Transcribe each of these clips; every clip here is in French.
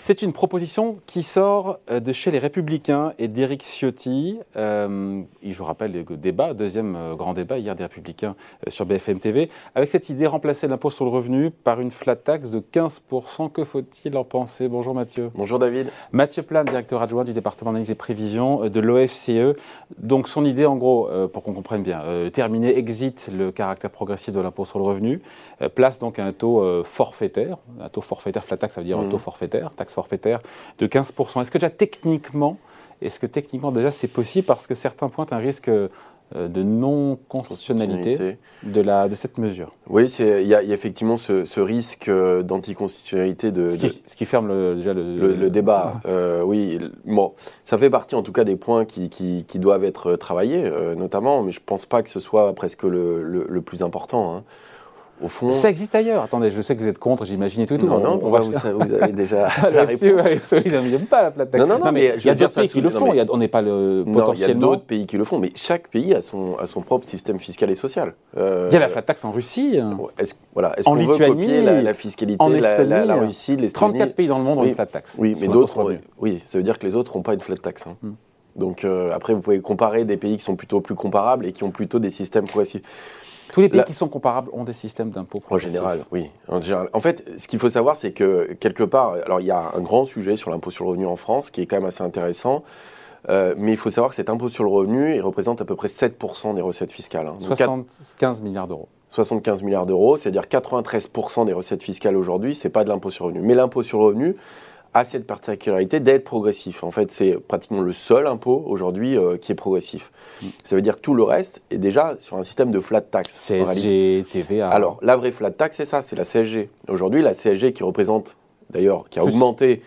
C'est une proposition qui sort euh, de chez les Républicains et d'Éric Ciotti. Euh, je vous rappelle le débat, deuxième euh, grand débat hier des Républicains sur BFM TV, avec cette idée remplacer l'impôt sur le revenu par une flat tax de 15%. Que faut-il en penser? Bonjour Mathieu. Bonjour David. Mathieu Plane, directeur adjoint du département d'analyse et prévision de l'OFCE. Donc son idée, en gros, pour qu'on comprenne bien, terminer, exit le caractère progressif de l'impôt sur le revenu, place donc un taux forfaitaire, un taux forfaitaire, flat tax, ça veut dire un mmh. taux forfaitaire, taxe forfaitaire de 15%. Est-ce que déjà techniquement, est-ce que techniquement déjà c'est possible parce que certains pointent un risque euh, de non-constitutionnalité de, la, de cette mesure? Oui, il y, a effectivement ce, risque euh, d'anticonstitutionnalité. De, ce, qui, ferme le, déjà le, le, débat. Euh, oui, bon, ça fait partie en tout cas des points qui, qui, doivent être travaillés, notamment, mais je ne pense pas que ce soit presque le, plus important. Hein fond. Ça existe ailleurs. Attendez, je sais que vous êtes contre, j'imagine et tout. Non, non, on, va, vous, vous, avez déjà la réponse. ils n'aiment pas la plate Non, non, non, mais, il y a d'autres pays qui le font. on n'est pas le potentiellement. Il y a d'autres pays qui le font, mais chaque pays a son, a son propre système fiscal et social. Euh, il y a la flat tax en Russie. Est-ce voilà, est qu'on veut copier la, fiscalité, en Estonie, la, la, Russie, l'Estonie 34 pays dans le monde ont une flat tax. Oui, mais d'autres, oui, ça veut dire que les autres n'ont pas une flat tax. Hein. Hmm. Donc euh, après, vous pouvez comparer des pays qui sont plutôt plus comparables et qui ont plutôt des systèmes progressifs. Tous les pays qui sont comparables ont des systèmes d'impôts En général, oui. En, général. en fait, ce qu'il faut savoir, c'est que quelque part, alors il y a un grand sujet sur l'impôt sur le revenu en France qui est quand même assez intéressant. Euh, mais il faut savoir que cet impôt sur le revenu, il représente à peu près 7% des recettes fiscales. Hein. 75 milliards d'euros. 75 milliards d'euros, c'est-à-dire 93% des recettes fiscales aujourd'hui, c'est pas de l'impôt sur le revenu. Mais l'impôt sur le revenu, a cette particularité d'être progressif. En fait, c'est pratiquement le seul impôt aujourd'hui euh, qui est progressif. Mm. Ça veut dire que tout le reste est déjà sur un système de flat tax. CSG, TVA. Alors, la vraie flat tax, c'est ça, c'est la CSG. Aujourd'hui, la CSG qui représente, d'ailleurs, qui a augmenté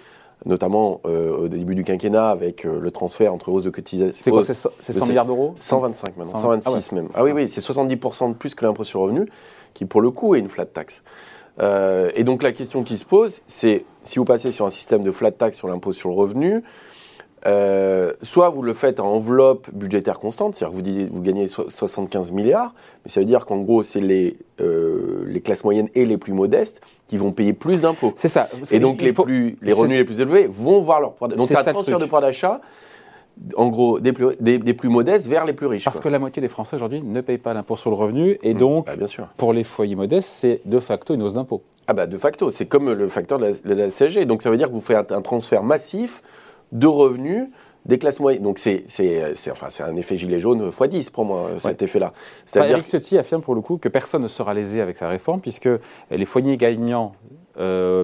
notamment euh, au début du quinquennat avec euh, le transfert entre hausse de cotisation. C'est quoi, c'est 100, milliards d'euros? 125 maintenant, 126 ah même. Ah oui, oui, c'est 70% de plus que l'impôt sur le revenu, qui pour le coup est une flat tax. Euh, et donc la question qui se pose, c'est si vous passez sur un système de flat tax sur l'impôt sur le revenu, euh, soit vous le faites en enveloppe budgétaire constante, c'est-à-dire que vous, vous gagnez 75 milliards, mais ça veut dire qu'en gros, c'est les, euh, les classes moyennes et les plus modestes qui vont payer plus d'impôts. C'est ça. Et donc les, plus, les revenus les plus élevés vont voir leur Donc c'est un transfert de pouvoir d'achat en gros, des plus, des, plus, modestes vers les plus riches. Parce que la moitié des Français aujourd'hui ne payent pas l'impôt sur le revenu, et mmh. donc, bah, bien sûr. pour les foyers modestes, c'est de facto une hausse d'impôt. Ah bah de facto, c'est comme le facteur de la, CSG. Donc ça veut dire que vous faites un, transfert massif de revenus des classes moyennes. Donc c'est enfin, un effet gilet jaune x 10 pour moi, cet effet-là. Eric Ciotti affirme pour le coup que personne ne sera lésé avec sa réforme, puisque les foyers gagnants, euh,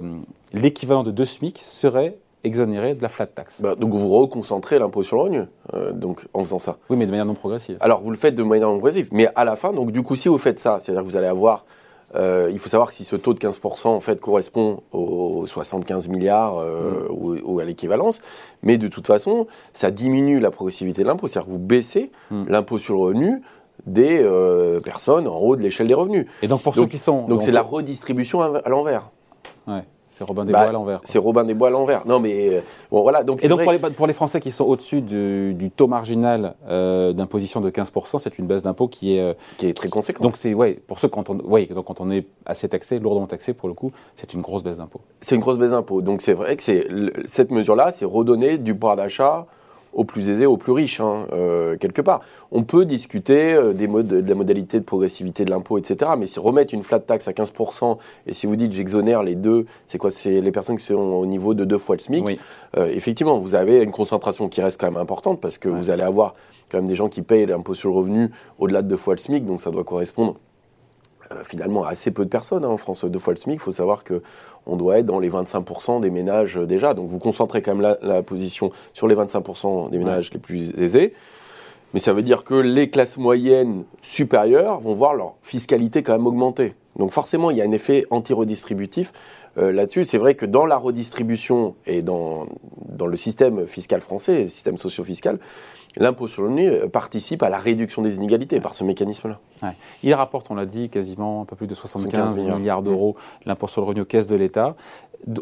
l'équivalent de deux SMIC serait exonéré de la flat tax. Bah, donc vous reconcentrez l'impôt sur le revenu, euh, donc en faisant ça. Oui, mais de manière non progressive. Alors vous le faites de manière non progressive, mais à la fin, donc du coup, si vous faites ça, c'est-à-dire que vous allez avoir, euh, il faut savoir si ce taux de 15% en fait correspond aux 75 milliards euh, mm. ou, à l'équivalence, mais de toute façon, ça diminue la progressivité de l'impôt, c'est-à-dire que vous baissez mm. l'impôt sur le revenu des personnes en haut de l'échelle des revenus. Et donc pour ceux qui sont... Donc c'est la redistribution à l'envers. Ouais. C'est Robin des bah, Bois à l'envers. C'est Robin des Bois à l'envers. Non, mais euh, bon, voilà. Donc et donc pour les, pour les, Français qui sont au-dessus du, taux marginal euh, d'imposition de 15%, c'est une baisse d'impôt qui est euh, qui est très conséquente. Donc c'est ouais, pour ceux quand on ouais, donc quand on est assez taxé, lourdement taxé pour le coup, c'est une grosse baisse d'impôt. C'est une grosse baisse d'impôt. Donc c'est vrai que c'est cette mesure-là, c'est redonner du pouvoir d'achat aux plus aisés, aux plus riches, hein, euh, quelque part. On peut discuter euh, des modes, de la modalité de progressivité de l'impôt, etc. Mais si remettre une flat tax à 15%, et si vous dites j'exonère les deux, c'est quoi C'est les personnes qui sont au niveau de deux fois le SMIC. Euh, effectivement, vous avez une concentration qui reste quand même importante parce que vous allez avoir quand même des gens qui payent l'impôt sur le revenu au-delà de deux fois le SMIC, donc ça doit correspondre euh, finalement assez peu de personnes hein, en France, deux fois le SMIC. Il faut savoir qu'on doit être dans les 25% des ménages euh, déjà. Donc vous concentrez quand même la, position sur les 25% des ménages les plus aisés. Mais ça veut dire que les classes moyennes supérieures vont voir leur fiscalité quand même augmenter. Donc forcément, il y a un effet anti-redistributif euh, là-dessus. C'est vrai que dans la redistribution et dans, dans le système fiscal français, le système socio-fiscal, l'impôt sur le revenu euh, participe à la réduction des inégalités par ce mécanisme-là. Il rapporte, on l'a dit, quasiment un peu plus de 75 milliards, d'euros l'impôt sur le revenu aux caisses de l'État.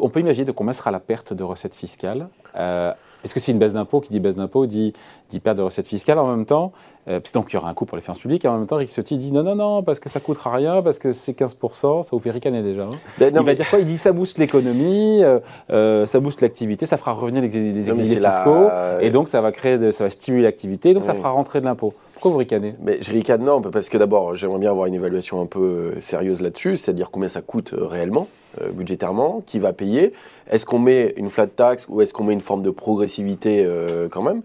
On peut imaginer de combien sera la perte de recettes fiscales euh, Est-ce que c'est une baisse d'impôt Qui dit baisse d'impôt dit, dit perte de recettes fiscales en même temps. Euh, donc il y aura un coût pour les finances publiques. Et en même temps, Rick Ciotti dit non, non, non, parce que ça coûtera rien, parce que c'est 15%, ça vous fait ricaner déjà. Hein. Ben il va dire quoi? Il dit ça booste l'économie, euh, euh, ça booste l'activité, ça fera revenir les, les exilés fiscaux, et donc ça va, créer ça va stimuler l'activité, donc ça fera rentrer de l'impôt. Pourquoi vous ricanez? Mais je ricane non, parce que d'abord, j'aimerais bien avoir une évaluation un peu sérieuse là-dessus, c'est-à-dire combien ça coûte réellement, budgétairement, qui va payer. Est-ce qu'on met une flat tax ou est-ce qu'on met une forme de progressivité quand même?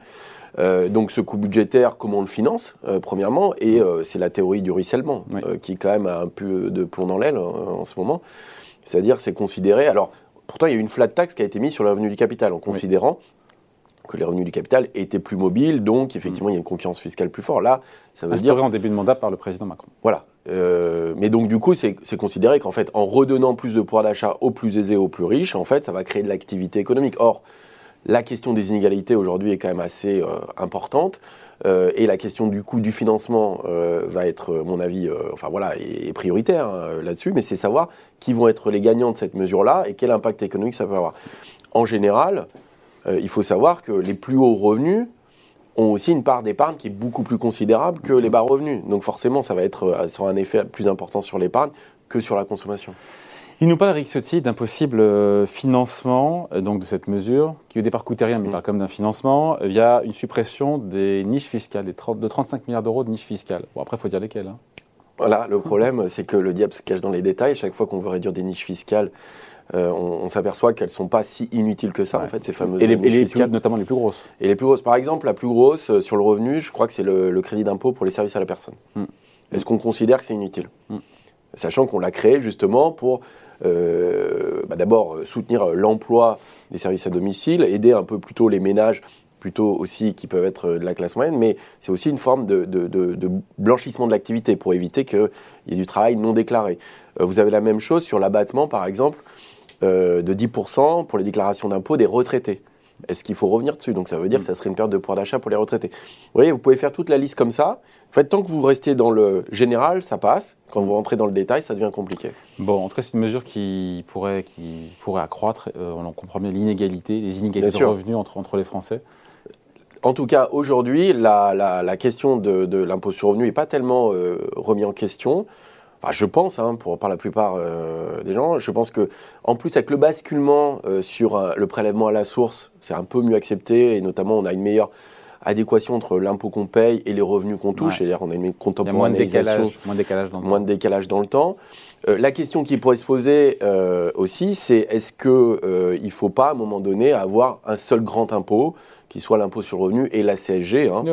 Euh, donc ce coût budgétaire, comment on le finance, euh, premièrement, et euh, c'est la théorie du ruissellement, qui quand même a un peu de plomb dans l'aile en ce moment. C'est-à-dire, c'est considéré. Alors, pourtant, il y a eu une flat tax qui a été mise sur le revenu du capital, en considérant que les revenus du capital étaient plus mobiles, donc effectivement, il y a une concurrence fiscale plus forte. Là, ça veut Instauré dire. en début de mandat par le président Macron. Voilà. Mais donc, du coup, c'est considéré qu'en fait, en redonnant plus de pouvoir d'achat aux plus aisés, aux plus riches, en fait, ça va créer de l'activité économique. Or, la question des inégalités aujourd'hui est quand même assez euh, importante. Euh, et la question du coût du financement euh, va être, mon avis, enfin voilà, est, prioritaire hein, là-dessus. Mais c'est savoir qui vont être les gagnants de cette mesure-là et quel impact économique ça peut avoir. En général, il faut savoir que les plus hauts revenus ont aussi une part d'épargne qui est beaucoup plus considérable que les bas revenus. Donc forcément, ça va être ça un effet plus important sur l'épargne que sur la consommation. Il nous parle, Eric Ciotti, d'un possible euh, financement euh, donc, de cette mesure, qui au départ coûtait rien, mais il mm. parle comme d'un financement, euh, via une suppression des niches fiscales, des de 35 milliards d'euros de niches fiscales. Bon, après, il faut dire lesquelles. Hein. Voilà, le problème, c'est que le diable se cache dans les détails. Chaque fois qu'on veut réduire des niches fiscales, on, s'aperçoit qu'elles ne sont pas si inutiles que ça, en fait, ces fameuses et les, niches fiscales. notamment les plus grosses. Et les plus grosses. Par exemple, la plus grosse sur le revenu, je crois que c'est le, crédit d'impôt pour les services à la personne. Mm. Est-ce qu'on considère que c'est inutile mm. Sachant qu'on l'a créé justement pour euh, bah, d'abord euh, soutenir l'emploi des services à domicile, aider un peu plutôt les ménages plutôt aussi qui peuvent être de la classe moyenne, mais c'est aussi une forme de, blanchissement de l'activité pour éviter qu'il y ait du travail non déclaré. Euh, vous avez la même chose sur l'abattement, par exemple, de 10% pour les déclarations d'impôt des retraités. Est-ce qu'il faut revenir dessus? Donc ça veut dire que ça serait une perte de pouvoir d'achat pour les retraités. Vous voyez, vous pouvez faire toute la liste comme ça. En fait, tant que vous restez dans le général, ça passe. Quand vous rentrez dans le détail, ça devient compliqué. Bon, en tout cas, c'est une mesure qui pourrait, qui pourrait accroître, euh, on en comprend bien, l'inégalité, les inégalités de revenus entre, entre les Français. En tout cas, aujourd'hui, la, la, question de, de l'impôt sur revenu n'est pas tellement euh, remis en question je pense, hein, pour par la plupart euh, des gens, je pense que en plus avec le basculement euh, sur euh, le prélèvement à la source, c'est un peu mieux accepté et notamment on a une meilleure adéquation entre l'impôt qu'on paye et les revenus qu'on touche. C'est-à-dire qu'on a une contemporanéisation, moins de décalage, moins de décalage dans le moins temps. De décalage dans le temps. la question qui pourrait se poser aussi, c'est est-ce que il faut pas à un moment donné avoir un seul grand impôt qui soit l'impôt sur le revenu et la CSG. Hein?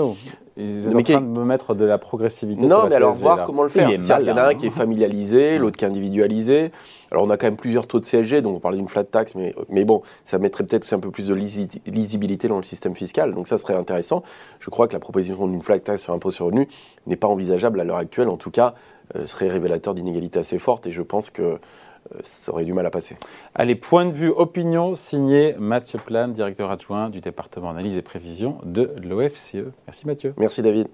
Ils sont en train de me mettre de la progressivité. Non, mais alors voir comment le faire. Il, y en a un qui est familialisé, l'autre qui est individualisé. Alors on a quand même plusieurs taux de CSG, donc on parlait d'une flat tax, mais, mais bon, ça mettrait peut-être aussi un peu plus de lisibilité dans le système fiscal, donc ça serait intéressant. Je crois que la proposition d'une flat tax sur impôt sur le revenu n'est pas envisageable à l'heure actuelle, en tout cas, euh, serait révélateur d'inégalités assez fortes, et je pense que euh, euh, ça aurait du mal à passer. Allez, point de vue opinion, signé Mathieu Plane, directeur adjoint du département analyse et prévision de l'OFCE. Merci Mathieu. Merci David.